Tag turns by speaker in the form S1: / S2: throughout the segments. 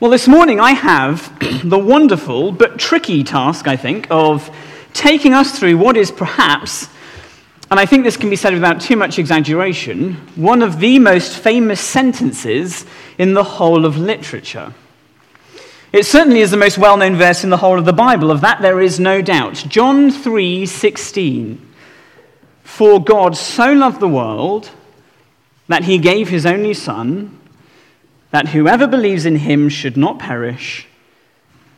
S1: Well, this morning I have the wonderful but tricky task, I think, of taking us through what is perhaps, and I think this can be said without too much exaggeration, one of the most famous sentences in the whole of literature. It certainly is the most well known verse in the whole of the Bible, of that there is no doubt. John 3 16. For God so loved the world that he gave his only Son that whoever believes in him should not perish,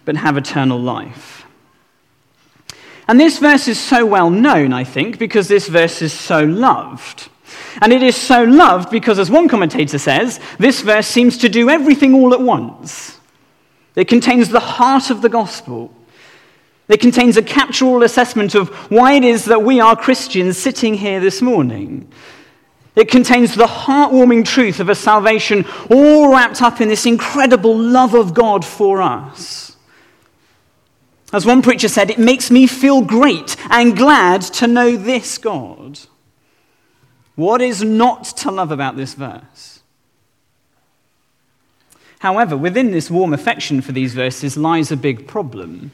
S1: but have eternal life. And this verse is so well known, I think, because this verse is so loved. And it is so loved because, as one commentator says, this verse seems to do everything all at once. It contains the heart of the gospel. It contains a captural assessment of why it is that we are Christians sitting here this morning. It contains the heartwarming truth of a salvation all wrapped up in this incredible love of God for us. As one preacher said, it makes me feel great and glad to know this God. What is not to love about this verse? However, within this warm affection for these verses lies a big problem.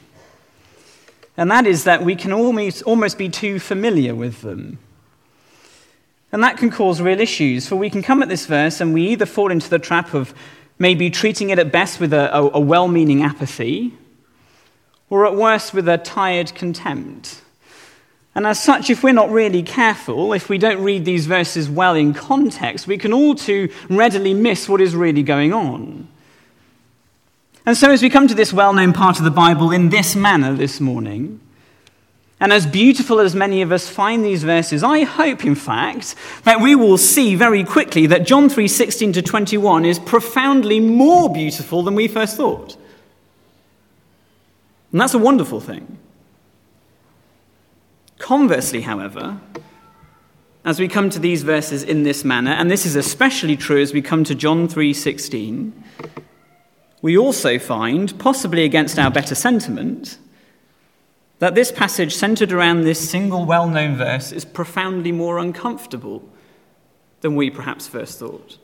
S1: And that is that we can almost, almost be too familiar with them. And that can cause real issues, for we can come at this verse and we either fall into the trap of maybe treating it at best with a, a, a well meaning apathy, or at worst with a tired contempt. And as such, if we're not really careful, if we don't read these verses well in context, we can all too readily miss what is really going on. And so, as we come to this well known part of the Bible in this manner this morning, and as beautiful as many of us find these verses, I hope, in fact, that we will see very quickly that John 3 16 to 21 is profoundly more beautiful than we first thought. And that's a wonderful thing. Conversely, however, as we come to these verses in this manner, and this is especially true as we come to John 3:16, we also find, possibly against our better sentiment, that this passage centered around this single well known verse is profoundly more uncomfortable than we perhaps first thought.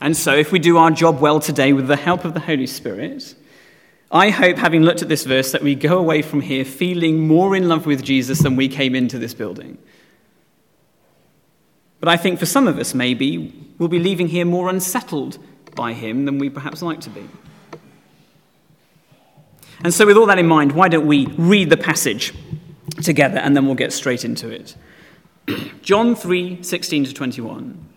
S1: And so, if we do our job well today with the help of the Holy Spirit, I hope, having looked at this verse, that we go away from here feeling more in love with Jesus than we came into this building. But I think for some of us, maybe, we'll be leaving here more unsettled by him than we perhaps like to be. And so, with all that in mind, why don't we read the passage together and then we'll get straight into it? John 3 16 to 21.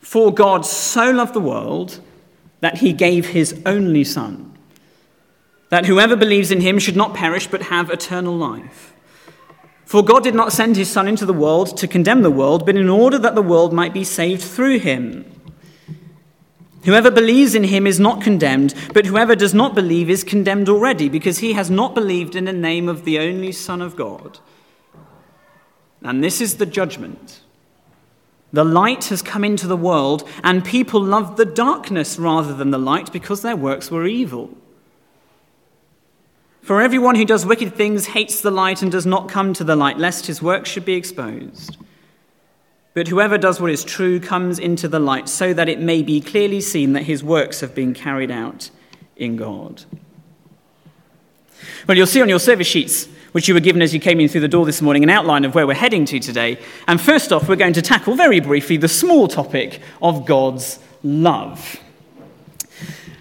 S1: For God so loved the world that he gave his only Son, that whoever believes in him should not perish but have eternal life. For God did not send his Son into the world to condemn the world, but in order that the world might be saved through him. Whoever believes in him is not condemned, but whoever does not believe is condemned already, because he has not believed in the name of the only Son of God. And this is the judgment. The light has come into the world, and people loved the darkness rather than the light because their works were evil. For everyone who does wicked things hates the light and does not come to the light, lest his works should be exposed. But whoever does what is true comes into the light, so that it may be clearly seen that his works have been carried out in God. Well, you'll see on your service sheets, which you were given as you came in through the door this morning, an outline of where we're heading to today. And first off, we're going to tackle very briefly the small topic of God's love.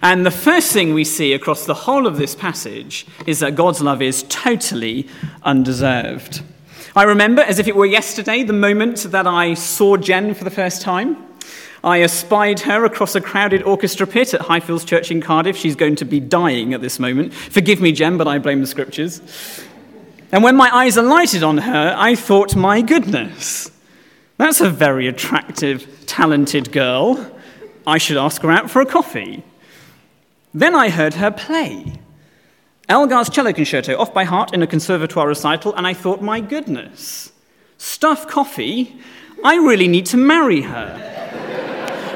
S1: And the first thing we see across the whole of this passage is that God's love is totally undeserved. I remember, as if it were yesterday, the moment that I saw Jen for the first time. I espied her across a crowded orchestra pit at Highfields Church in Cardiff. She's going to be dying at this moment. Forgive me, Jen, but I blame the scriptures. And when my eyes alighted on her, I thought, my goodness, that's a very attractive, talented girl. I should ask her out for a coffee. Then I heard her play. Elgar's cello concerto off by heart in a conservatoire recital, and I thought, my goodness, stuff coffee, I really need to marry her.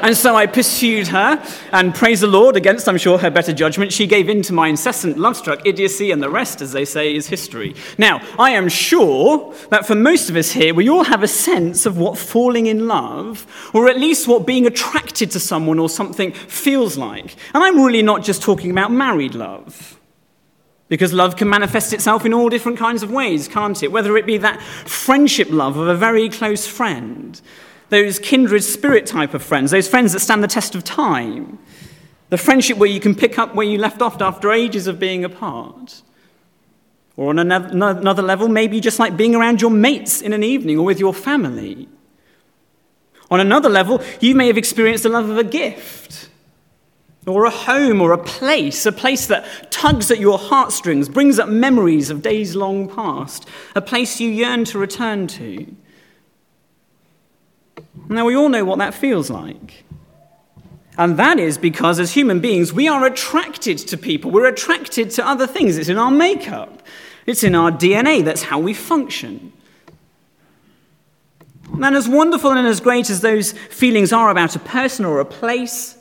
S1: And so I pursued her, and praise the Lord, against, I'm sure, her better judgment, she gave in to my incessant love struck idiocy, and the rest, as they say, is history. Now, I am sure that for most of us here, we all have a sense of what falling in love, or at least what being attracted to someone or something, feels like. And I'm really not just talking about married love. Because love can manifest itself in all different kinds of ways, can't it? Whether it be that friendship love of a very close friend, those kindred spirit type of friends, those friends that stand the test of time, the friendship where you can pick up where you left off after ages of being apart. Or on another level, maybe just like being around your mates in an evening or with your family. On another level, you may have experienced the love of a gift, or a home, or a place, a place that tugs at your heartstrings, brings up memories of days long past, a place you yearn to return to. Now, we all know what that feels like. And that is because, as human beings, we are attracted to people. We're attracted to other things. It's in our makeup, it's in our DNA. That's how we function. And as wonderful and as great as those feelings are about a person or a place,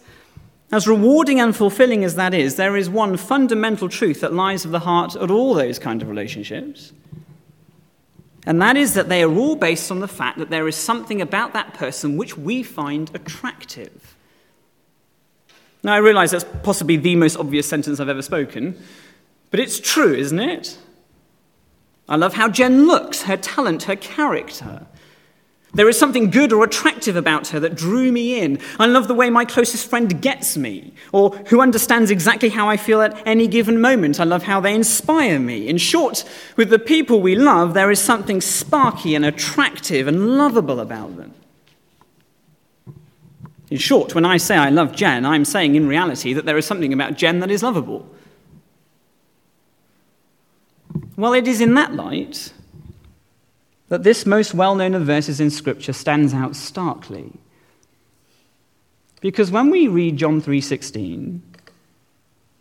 S1: as rewarding and fulfilling as that is, there is one fundamental truth that lies at the heart of all those kind of relationships. And that is that they are all based on the fact that there is something about that person which we find attractive. Now, I realize that's possibly the most obvious sentence I've ever spoken, but it's true, isn't it? I love how Jen looks, her talent, her character. There is something good or attractive about her that drew me in. I love the way my closest friend gets me, or who understands exactly how I feel at any given moment. I love how they inspire me. In short, with the people we love, there is something sparky and attractive and lovable about them. In short, when I say I love Jen, I'm saying in reality that there is something about Jen that is lovable. Well, it is in that light that this most well known of verses in Scripture stands out starkly. Because when we read John 3:16,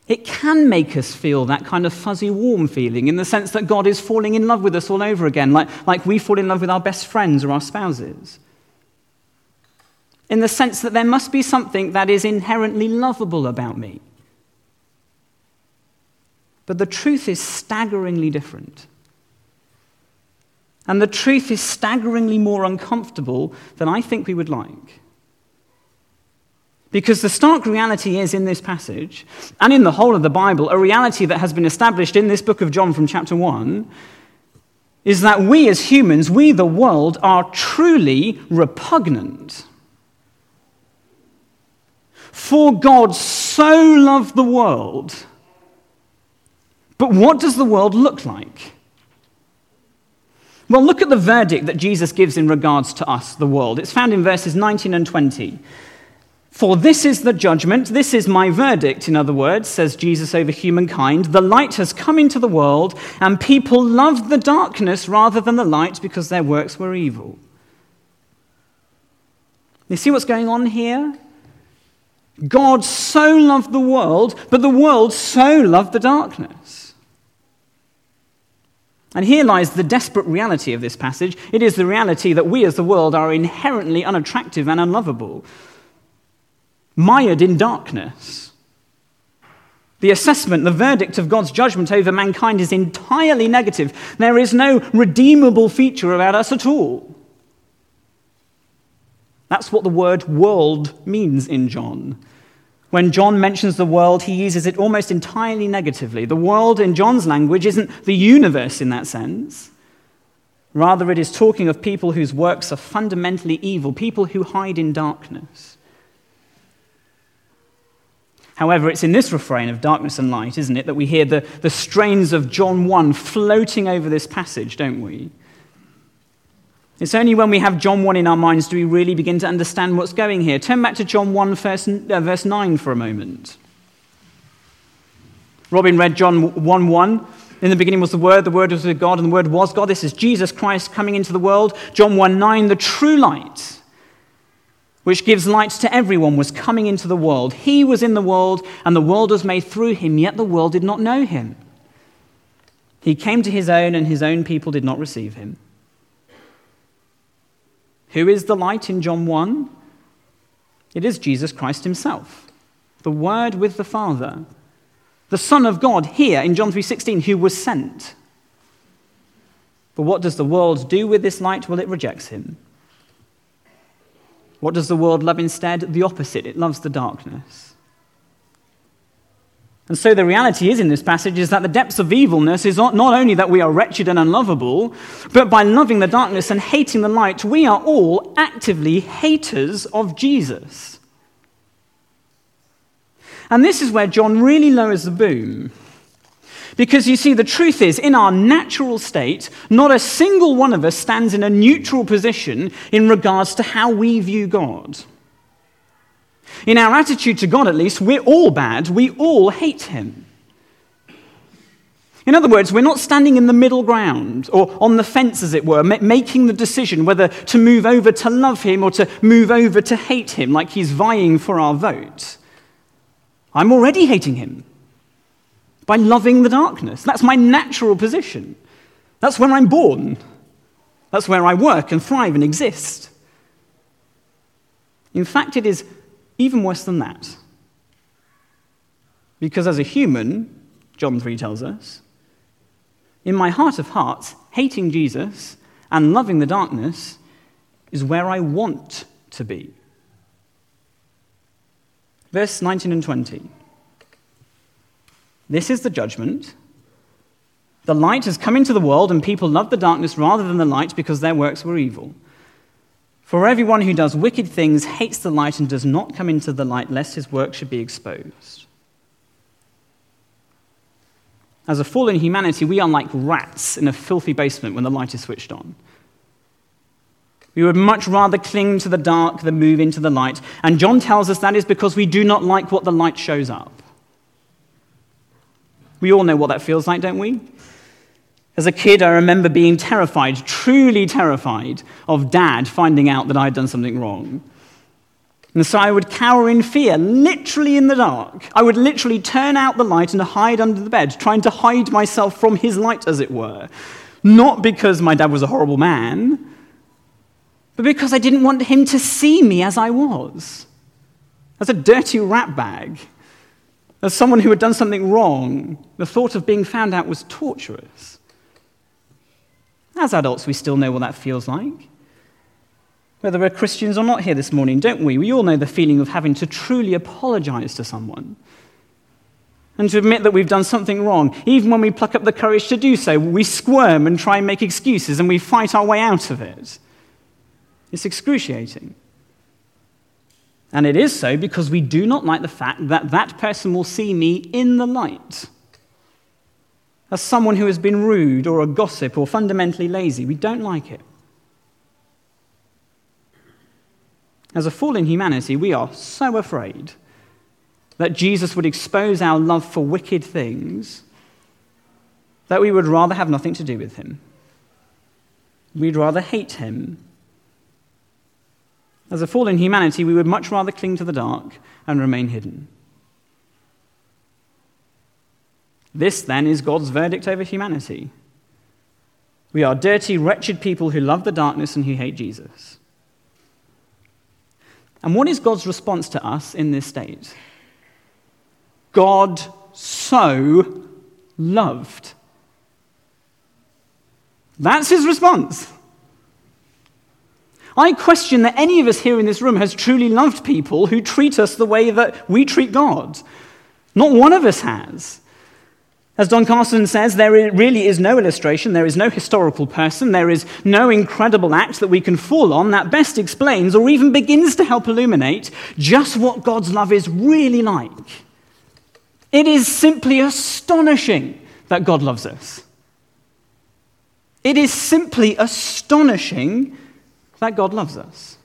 S1: it can make us feel that kind of fuzzy, warm feeling in the sense that God is falling in love with us all over again, like, like we fall in love with our best friends or our spouses. In the sense that there must be something that is inherently lovable about me. But the truth is staggeringly different. And the truth is staggeringly more uncomfortable than I think we would like. Because the stark reality is in this passage, and in the whole of the Bible, a reality that has been established in this book of John from chapter 1, is that we as humans, we the world, are truly repugnant. For God so loved the world. But what does the world look like? Well, look at the verdict that Jesus gives in regards to us, the world. It's found in verses 19 and 20. For this is the judgment, this is my verdict, in other words, says Jesus over humankind. The light has come into the world, and people loved the darkness rather than the light because their works were evil. You see what's going on here? God so loved the world, but the world so loved the darkness. And here lies the desperate reality of this passage. It is the reality that we as the world are inherently unattractive and unlovable, mired in darkness. The assessment, the verdict of God's judgment over mankind is entirely negative. There is no redeemable feature about us at all. That's what the word world means in John. When John mentions the world, he uses it almost entirely negatively. The world, in John's language, isn't the universe in that sense. Rather, it is talking of people whose works are fundamentally evil, people who hide in darkness. However, it's in this refrain of darkness and light, isn't it, that we hear the, the strains of John 1 floating over this passage, don't we? It's only when we have John 1 in our minds do we really begin to understand what's going here. Turn back to John 1, verse, uh, verse 9 for a moment. Robin read John 1 1. In the beginning was the Word, the Word was with God, and the Word was God. This is Jesus Christ coming into the world. John 1 9, the true light, which gives light to everyone, was coming into the world. He was in the world, and the world was made through him, yet the world did not know him. He came to his own, and his own people did not receive him. Who is the light in John 1? It is Jesus Christ himself, the Word with the Father, the Son of God here in John 3:16 who was sent. But what does the world do with this light? Well, it rejects him. What does the world love instead? The opposite. It loves the darkness. And so the reality is in this passage is that the depths of evilness is not, only that we are wretched and unlovable, but by loving the darkness and hating the light, we are all actively haters of Jesus. And this is where John really lowers the boom. Because you see, the truth is, in our natural state, not a single one of us stands in a neutral position in regards to how we view God. In our attitude to God, at least, we're all bad. We all hate Him. In other words, we're not standing in the middle ground or on the fence, as it were, making the decision whether to move over to love Him or to move over to hate Him, like He's vying for our vote. I'm already hating Him by loving the darkness. That's my natural position. That's where I'm born. That's where I work and thrive and exist. In fact, it is even worse than that. Because as a human, John 3 tells us, in my heart of hearts, hating Jesus and loving the darkness is where I want to be. Verse 19 and 20. This is the judgment. The light has come into the world, and people love the darkness rather than the light because their works were evil. For everyone who does wicked things hates the light and does not come into the light, lest his work should be exposed. As a fallen humanity, we are like rats in a filthy basement when the light is switched on. We would much rather cling to the dark than move into the light. And John tells us that is because we do not like what the light shows up. We all know what that feels like, don't we? As a kid, I remember being terrified, truly terrified, of dad finding out that I'd done something wrong. And so I would cower in fear, literally in the dark. I would literally turn out the light and hide under the bed, trying to hide myself from his light, as it were. Not because my dad was a horrible man, but because I didn't want him to see me as I was, as a dirty rat bag. As someone who had done something wrong, the thought of being found out was torturous. As adults, we still know what that feels like. Whether we're Christians or not here this morning, don't we? We all know the feeling of having to truly apologize to someone and to admit that we've done something wrong. Even when we pluck up the courage to do so, we squirm and try and make excuses and we fight our way out of it. It's excruciating. And it is so because we do not like the fact that that person will see me in the light as someone who has been rude or a gossip or fundamentally lazy. We don't like it. As a fallen humanity, we are so afraid that Jesus would expose our love for wicked things that we would rather have nothing to do with him. We'd rather hate him. As a fallen humanity, we would much rather cling to the dark and remain hidden. This, then, is God's verdict over humanity. We are dirty, wretched people who love the darkness and who hate Jesus. And what is God's response to us in this state? God so loved. That's his response. I question that any of us here in this room has truly loved people who treat us the way that we treat God. Not one of us has. As Don Carson says, there really is no illustration, there is no historical person, there is no incredible act that we can fall on that best explains or even begins to help illuminate just what God's love is really like. It is simply astonishing that God loves us. It is simply astonishing that God loves us.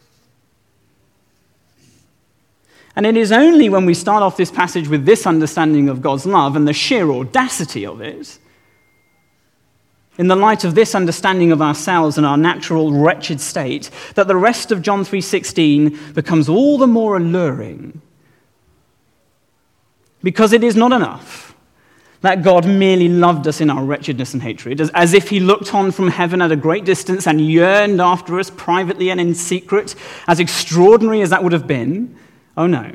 S1: And it is only when we start off this passage with this understanding of God's love and the sheer audacity of it, in the light of this understanding of ourselves and our natural wretched state, that the rest of John 3:16 becomes all the more alluring. Because it is not enough that God merely loved us in our wretchedness and hatred, as, if he looked on from heaven at a great distance and yearned after us privately and in secret, as extraordinary as that would have been. Oh no.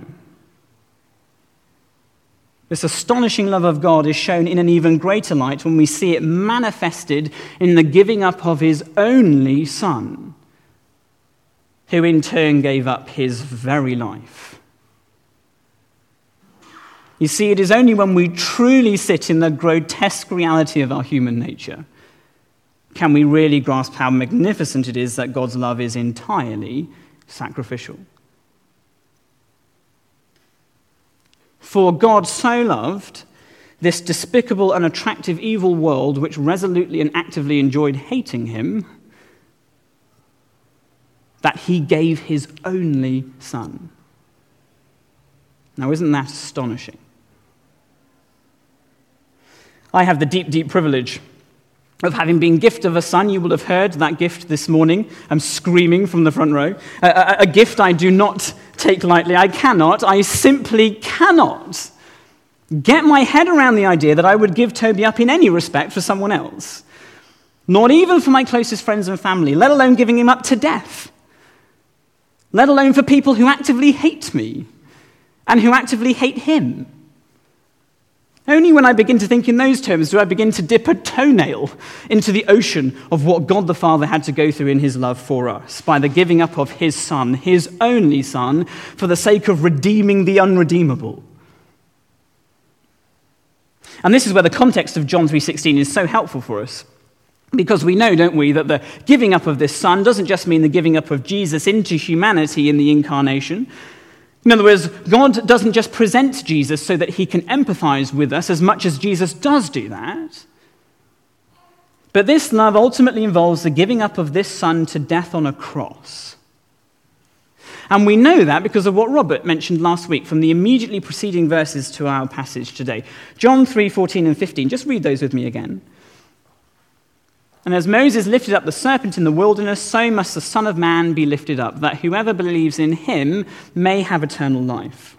S1: This astonishing love of God is shown in an even greater light when we see it manifested in the giving up of his only Son, who in turn gave up his very life. You see, it is only when we truly sit in the grotesque reality of our human nature can we really grasp how magnificent it is that God's love is entirely sacrificial. For God so loved this despicable, and attractive evil world, which resolutely and actively enjoyed hating him, that he gave his only Son. Now, isn't that astonishing? I have the deep, deep privilege of having been gift of a son. You will have heard that gift this morning. I'm screaming from the front row. A, a, a, gift I do not take lightly. I cannot, I simply cannot get my head around the idea that I would give Toby up in any respect for someone else. Not even for my closest friends and family, let alone giving him up to death. Let alone for people who actively hate me and who actively hate him. Only when I begin to think in those terms do I begin to dip a toenail into the ocean of what God the Father had to go through in his love for us by the giving up of his Son, his only Son, for the sake of redeeming the unredeemable. And this is where the context of John 3:16 is so helpful for us. Because we know, don't we, that the giving up of this Son doesn't just mean the giving up of Jesus into humanity in the incarnation, in other words, God doesn't just present Jesus so that he can empathize with us as much as Jesus does do that. But this love ultimately involves the giving up of this son to death on a cross. And we know that because of what Robert mentioned last week from the immediately preceding verses to our passage today. John 3 14 and 15. Just read those with me again. And as Moses lifted up the serpent in the wilderness, so must the Son of Man be lifted up, that whoever believes in him may have eternal life.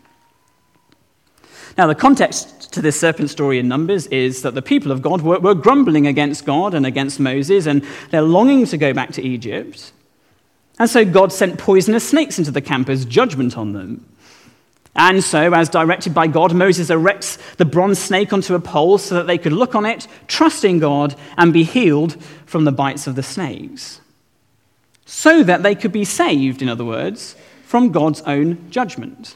S1: Now, the context to this serpent story in Numbers is that the people of God were, were grumbling against God and against Moses, and they're longing to go back to Egypt. And so God sent poisonous snakes into the camp as judgment on them. And so, as directed by God, Moses erects the bronze snake onto a pole so that they could look on it, trust in God, and be healed from the bites of the snakes. So that they could be saved, in other words, from God's own judgment.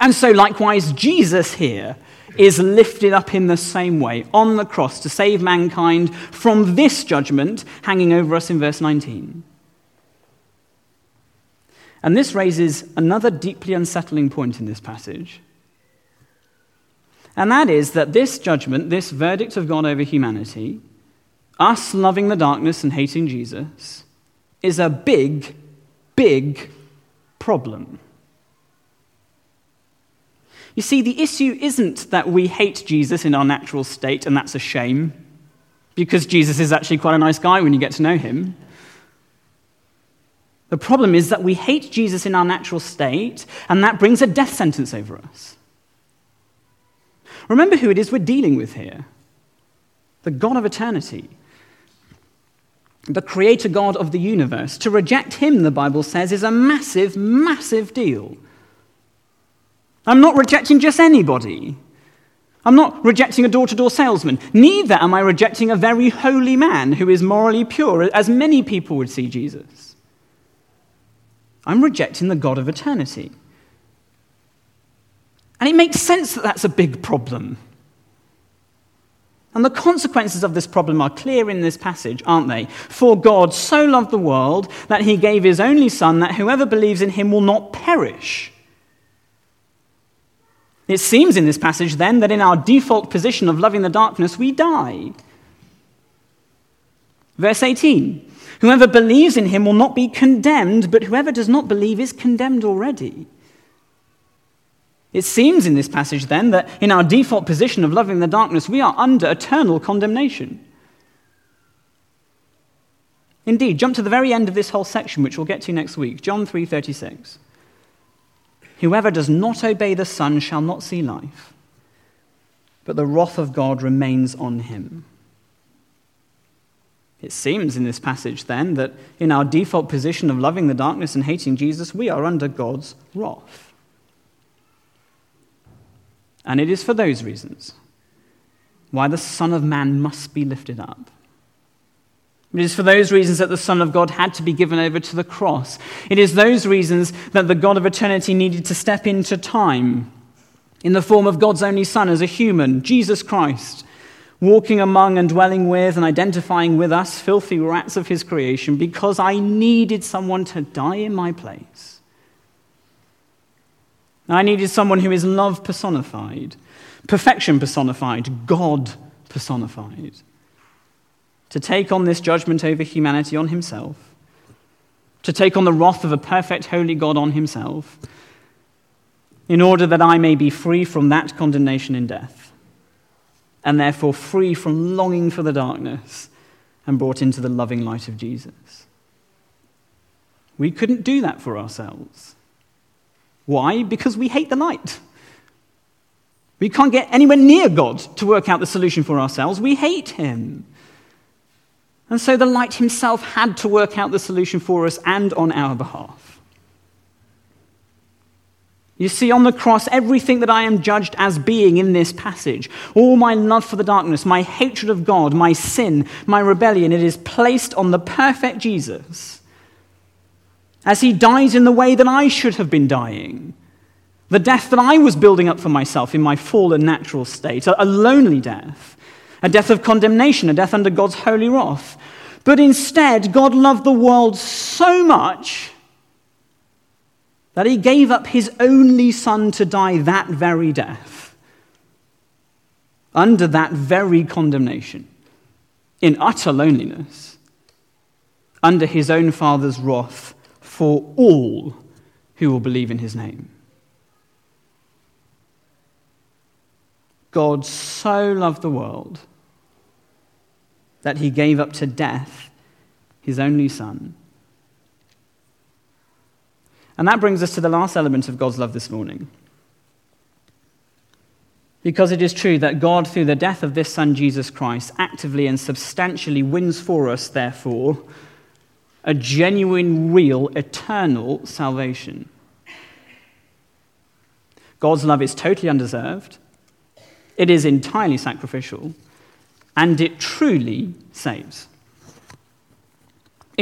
S1: And so, likewise, Jesus here is lifted up in the same way on the cross to save mankind from this judgment hanging over us in verse 19. And this raises another deeply unsettling point in this passage. And that is that this judgment, this verdict of God over humanity, us loving the darkness and hating Jesus, is a big, big problem. You see, the issue isn't that we hate Jesus in our natural state, and that's a shame, because Jesus is actually quite a nice guy when you get to know him. The problem is that we hate Jesus in our natural state, and that brings a death sentence over us. Remember who it is we're dealing with here the God of eternity, the creator God of the universe. To reject him, the Bible says, is a massive, massive deal. I'm not rejecting just anybody. I'm not rejecting a door to door salesman. Neither am I rejecting a very holy man who is morally pure, as many people would see Jesus. I'm rejecting the God of eternity. And it makes sense that that's a big problem. And the consequences of this problem are clear in this passage, aren't they? For God so loved the world that he gave his only Son, that whoever believes in him will not perish. It seems in this passage, then, that in our default position of loving the darkness, we die. Verse 18 Whoever believes in him will not be condemned, but whoever does not believe is condemned already. It seems in this passage, then, that in our default position of loving the darkness, we are under eternal condemnation. Indeed, jump to the very end of this whole section, which we'll get to next week, John 3:36. Whoever does not obey the Son shall not see life, but the wrath of God remains on him. It seems in this passage, then, that in our default position of loving the darkness and hating Jesus, we are under God's wrath. And it is for those reasons why the Son of Man must be lifted up. It is for those reasons that the Son of God had to be given over to the cross. It is those reasons that the God of eternity needed to step into time in the form of God's only Son as a human, Jesus Christ, walking among and dwelling with and identifying with us, filthy rats of his creation, because I needed someone to die in my place. I needed someone who is love personified, perfection personified, God personified to take on this judgment over humanity on himself, to take on the wrath of a perfect, holy God on himself, in order that I may be free from that condemnation in death, and therefore free from longing for the darkness and brought into the loving light of Jesus. We couldn't do that for ourselves. Why? Because we hate the light. We can't get anywhere near God to work out the solution for ourselves. We hate Him. And so the light himself had to work out the solution for us and on our behalf. You see, on the cross, everything that I am judged as being in this passage, all my love for the darkness, my hatred of God, my sin, my rebellion, it is placed on the perfect Jesus as he dies in the way that I should have been dying. The death that I was building up for myself in my fallen natural state, a lonely death, a death of condemnation, a death under God's holy wrath. But instead, God loved the world so much that he gave up his only son to die that very death, under that very condemnation, in utter loneliness, under his own father's wrath for all who will believe in his name. God so loved the world that he gave up to death his only son. And that brings us to the last element of God's love this morning. Because it is true that God, through the death of this Son, Jesus Christ, actively and substantially wins for us, therefore, a genuine, real, eternal salvation. God's love is totally undeserved, it is entirely sacrificial, and it truly saves.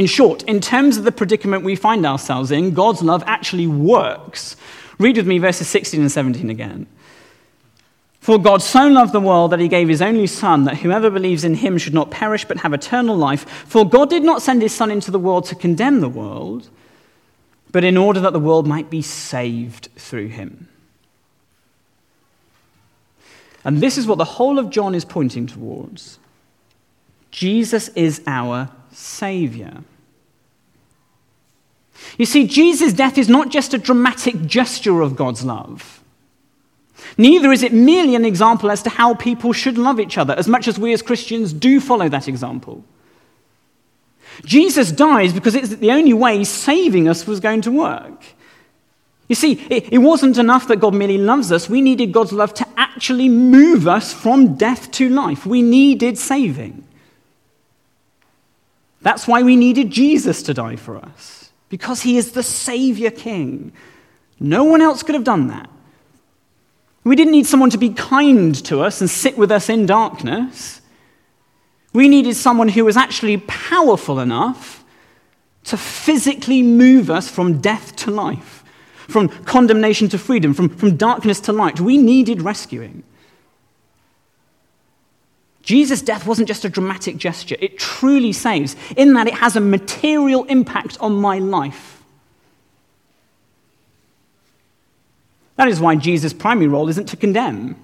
S1: In short, in terms of the predicament we find ourselves in, God's love actually works. Read with me verses 16 and 17 again. For God so loved the world that he gave his only Son, that whoever believes in him should not perish but have eternal life. For God did not send his Son into the world to condemn the world, but in order that the world might be saved through him. And this is what the whole of John is pointing towards Jesus is our Savior. You see, Jesus' death is not just a dramatic gesture of God's love. Neither is it merely an example as to how people should love each other, as much as we as Christians do follow that example. Jesus dies because it's the only way saving us was going to work. You see, it, it wasn't enough that God merely loves us. We needed God's love to actually move us from death to life. We needed saving. That's why we needed Jesus to die for us, because he is the Savior King. No one else could have done that. We didn't need someone to be kind to us and sit with us in darkness. We needed someone who was actually powerful enough to physically move us from death to life from condemnation to freedom, from, from darkness to light. We needed rescuing. Jesus' death wasn't just a dramatic gesture, it truly saves, in that it has a material impact on my life. That is why Jesus' primary role isn't to condemn.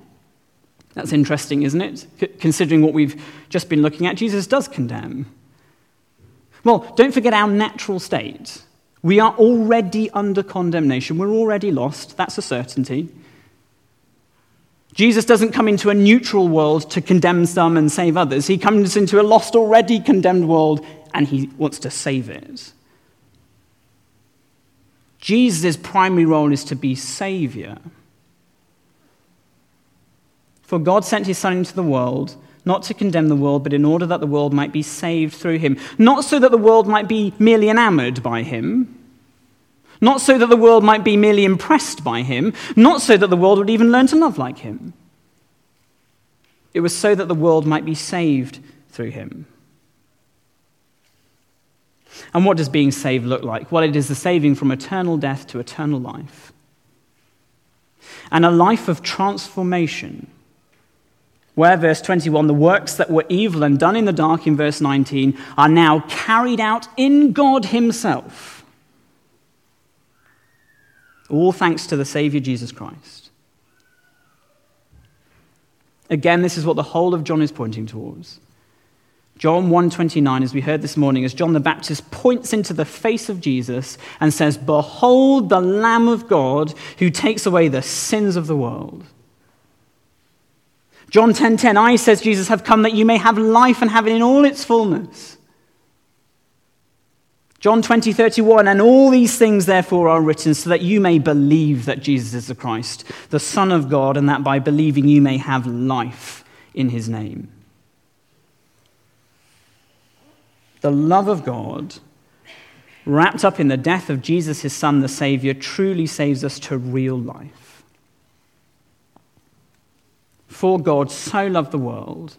S1: That's interesting, isn't it? C- considering what we've just been looking at, Jesus does condemn. Well, don't forget our natural state. We are already under condemnation. We're already lost. That's a certainty. Jesus doesn't come into a neutral world to condemn some and save others. He comes into a lost, already condemned world, and he wants to save it. Jesus' primary role is to be Savior. For God sent his Son into the world not to condemn the world, but in order that the world might be saved through him. Not so that the world might be merely enamored by him, not so that the world might be merely impressed by him, not so that the world would even learn to love like him. It was so that the world might be saved through him. And what does being saved look like? Well, it is the saving from eternal death to eternal life. And a life of transformation, where, verse 21, the works that were evil and done in the dark in verse 19 are now carried out in God Himself. All thanks to the Savior Jesus Christ. Again, this is what the whole of John is pointing towards. John 1:29 as we heard this morning as John the Baptist points into the face of Jesus and says behold the lamb of God who takes away the sins of the world. John 10:10 I says Jesus have come that you may have life and have it in all its fullness. John 20, 31, and all these things therefore are written so that you may believe that Jesus is the Christ, the Son of God, and that by believing you may have life in his name. the love of God, wrapped up in the death of Jesus, his Son, the Savior, truly saves us to real life. For God so loved the world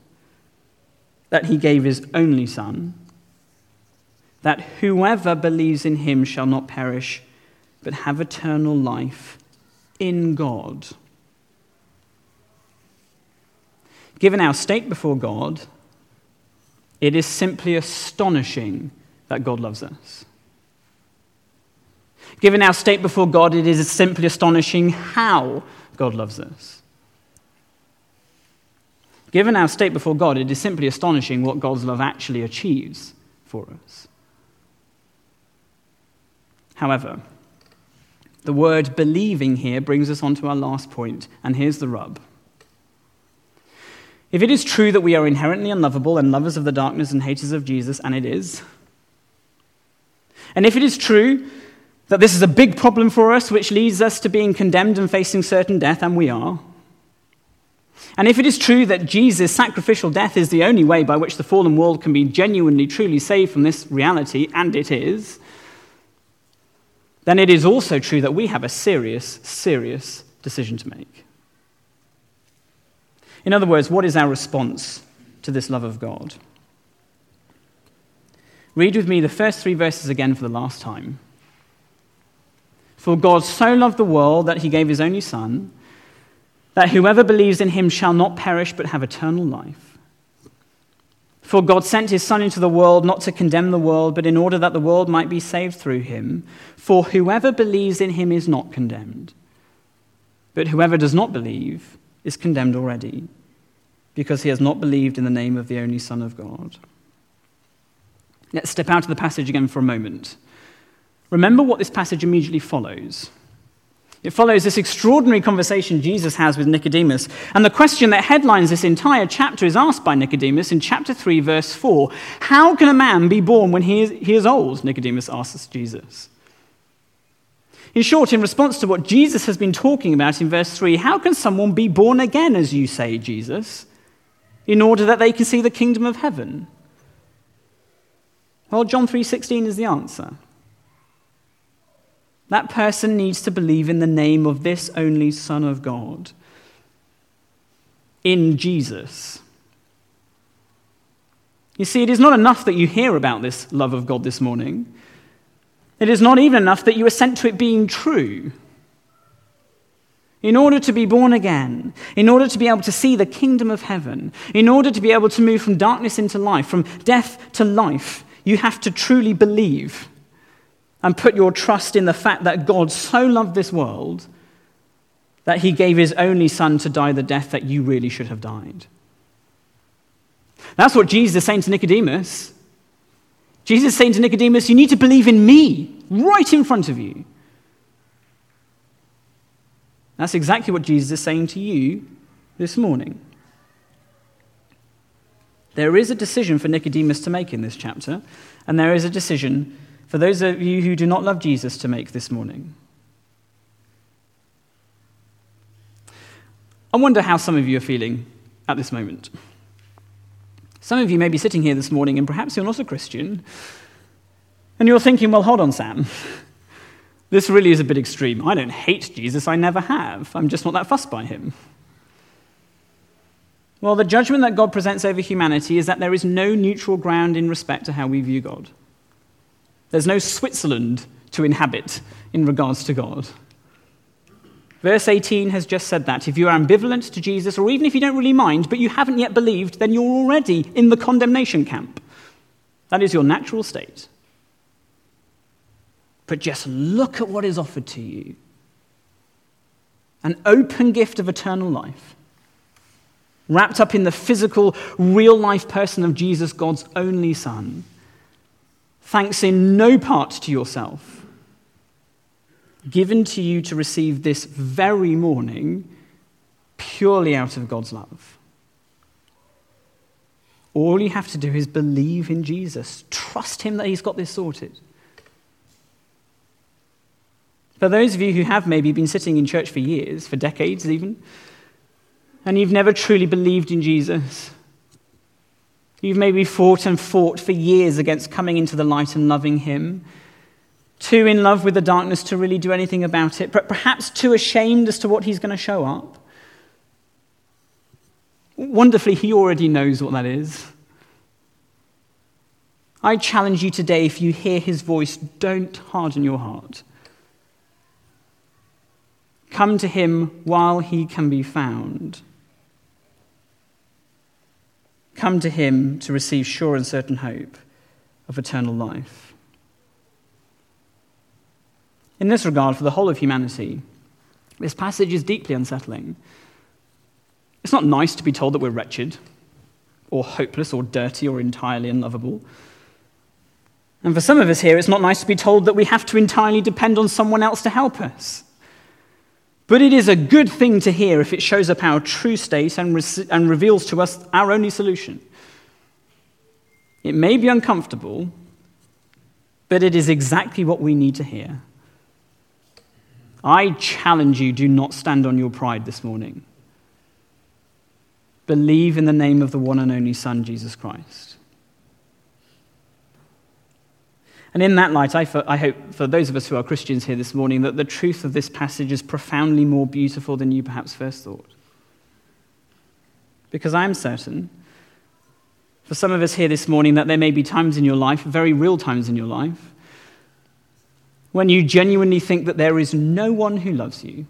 S1: that he gave his only Son, that whoever believes in him shall not perish, but have eternal life in God. Given our state before God, it is simply astonishing that God loves us. Given our state before God, it is simply astonishing how God loves us. Given our state before God, it is simply astonishing what God's love actually achieves for us. However, the word believing here brings us on to our last point, and here's the rub. If it is true that we are inherently unlovable and lovers of the darkness and haters of Jesus, and it is, and if it is true that this is a big problem for us, which leads us to being condemned and facing certain death, and we are, and if it is true that Jesus' sacrificial death is the only way by which the fallen world can be genuinely, truly saved from this reality, and it is, then it is also true that we have a serious, serious decision to make. In other words, what is our response to this love of God? Read with me the first three verses again for the last time. For God so loved the world that he gave his only Son, that whoever believes in him shall not perish but have eternal life. For God sent his Son into the world not to condemn the world, but in order that the world might be saved through him. For whoever believes in him is not condemned, but whoever does not believe is condemned already because he has not believed in the name of the only Son of God. Let's step out of the passage again for a moment. Remember what this passage immediately follows. It follows this extraordinary conversation Jesus has with Nicodemus. And the question that headlines this entire chapter is asked by Nicodemus in chapter 3, verse 4. How can a man be born when he is, he is old? Nicodemus asks Jesus. In short, in response to what Jesus has been talking about in verse 3, how can someone be born again, as you say, Jesus? in order that they can see the kingdom of heaven? Well, John 3:16 is the answer. That person needs to believe in the name of this only son of God. In Jesus. You see, it is not enough that you hear about this love of God this morning. It is not even enough that you assent to it being true. In order to be born again, in order to be able to see the kingdom of heaven, in order to be able to move from darkness into life, from death to life, you have to truly believe and put your trust in the fact that God so loved this world that he gave his only son to die the death that you really should have died. That's what Jesus is saying to Nicodemus. Jesus is saying to Nicodemus, You need to believe in me right in front of you. That's exactly what Jesus is saying to you this morning. There is a decision for Nicodemus to make in this chapter, and there is a decision for those of you who do not love Jesus to make this morning. I wonder how some of you are feeling at this moment. Some of you may be sitting here this morning and perhaps you're not a Christian. And you're thinking, well, hold on, Sam. This really is a bit extreme. I don't hate Jesus, I never have. I'm just not that fussed by him. Well, the judgment that God presents over humanity is that there is no neutral ground in respect to how we view God. There's no Switzerland to inhabit in regards to God. Verse 18 has just said that. If you are ambivalent to Jesus, or even if you don't really mind, but you haven't yet believed, then you're already in the condemnation camp. That is your natural state. But just look at what is offered to you an open gift of eternal life, wrapped up in the physical, real life person of Jesus, God's only Son. Thanks in no part to yourself given to you to receive this very morning purely out of God's love. All you have to do is believe in Jesus, trust Him that He's got this sorted. For those of you who have maybe been sitting in church for years, for decades even, and you've never truly believed in Jesus, you've maybe fought and fought for years against coming into the light and loving Him too in love with the darkness to really do anything about it, but perhaps too ashamed as to what he's going to show up. Wonderfully, he already knows what that is. I challenge you today if you hear his voice, don't harden your heart. Come to him while he can be found. Come to him to receive sure and certain hope of eternal life. In this regard, for the whole of humanity, this passage is deeply unsettling. It's not nice to be told that we're wretched, or hopeless, or dirty, or entirely unlovable. And for some of us here, it's not nice to be told that we have to entirely depend on someone else to help us. But it is a good thing to hear if it shows up our true state and, re- and reveals to us our only solution. It may be uncomfortable, but it is exactly what we need to hear. I challenge you do not stand on your pride this morning. Believe in the name of the one and only Son, Jesus Christ. And in that light, I, I, hope for those of us who are Christians here this morning that the truth of this passage is profoundly more beautiful than you perhaps first thought. Because I am certain, for some of us here this morning, that there may be times in your life, very real times in your life, when you genuinely think that there is no one who loves you,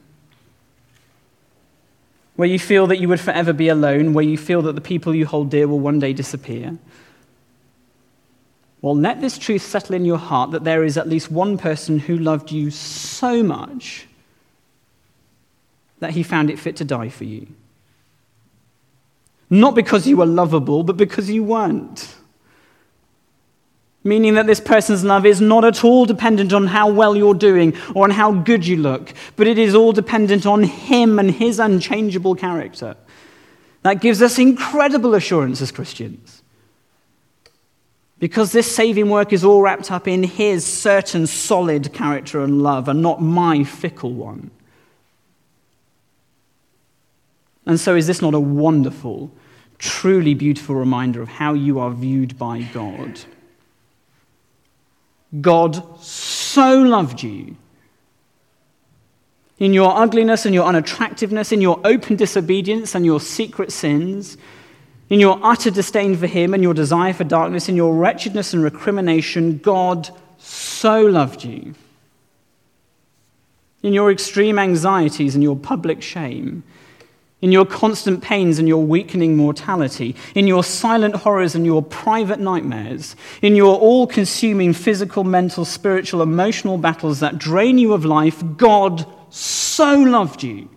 S1: where you feel that you would forever be alone, where you feel that the people you hold dear will one day disappear. Well, let this truth settle in your heart that there is at least one person who loved you so much that he found it fit to die for you. Not because you were lovable, but because you weren't meaning that this person's love is not at all dependent on how well you're doing or on how good you look, but it is all dependent on Him and His unchangeable character. That gives us incredible assurance as Christians. Because this saving work is all wrapped up in His certain solid character and love and not my fickle one. And so, is this not a wonderful, truly beautiful reminder of how you are viewed by God? God so loved you. In your ugliness and your unattractiveness, in your open disobedience and your secret sins, in your utter disdain for Him and your desire for darkness, in your wretchedness and recrimination, God so loved you. In your extreme anxieties and your public shame, in your constant pains and your weakening mortality, in your silent horrors and your private nightmares, in your all consuming physical, mental, spiritual, emotional battles that drain you of life, God so loved you.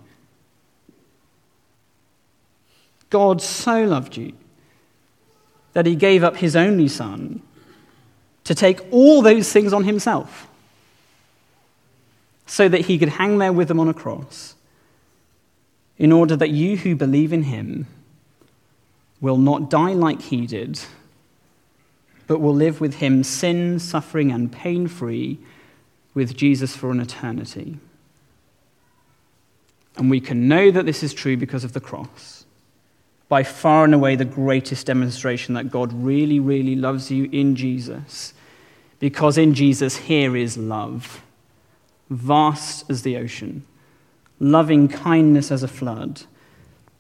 S1: God so loved you that he gave up his only son to take all those things on himself so that he could hang there with them on a cross in order that you who believe in him will not die like he did, but will live with him sin, suffering, and pain free with Jesus for an eternity. And we can know that this is true because of the cross. By far and away the greatest demonstration that God really, really loves you in Jesus. Because in Jesus, here is love, vast as the ocean, loving kindness as a flood,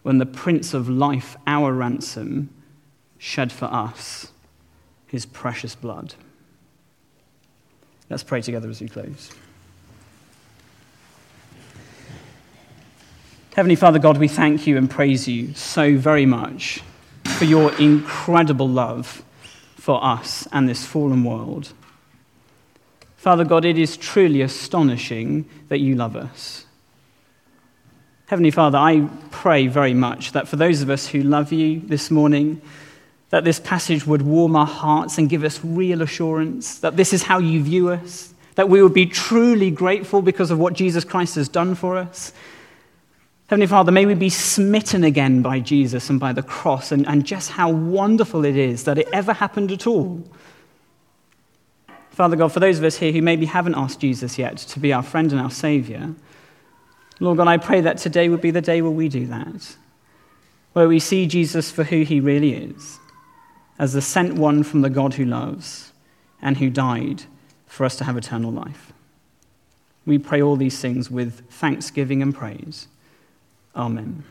S1: when the Prince of Life, our ransom, shed for us his precious blood. Let's pray together as we close. Heavenly Father God, we thank you and praise you so very much for your incredible love for us and this fallen world. Father God, it is truly astonishing that you love us. Heavenly Father, I pray very much that for those of us who love you this morning, that this passage would warm our hearts and give us real assurance that this is how you view us, that we would be truly grateful because of what Jesus Christ has done for us, Heavenly Father, may we be smitten again by Jesus and by the cross and, and just how wonderful it is that it ever happened at all. Father God, for those of us here who maybe haven't asked Jesus yet to be our friend and our Savior, Lord God, I pray that today would be the day where we do that, where we see Jesus for who he really is, as the sent one from the God who loves and who died for us to have eternal life. We pray all these things with thanksgiving and praise. Amen.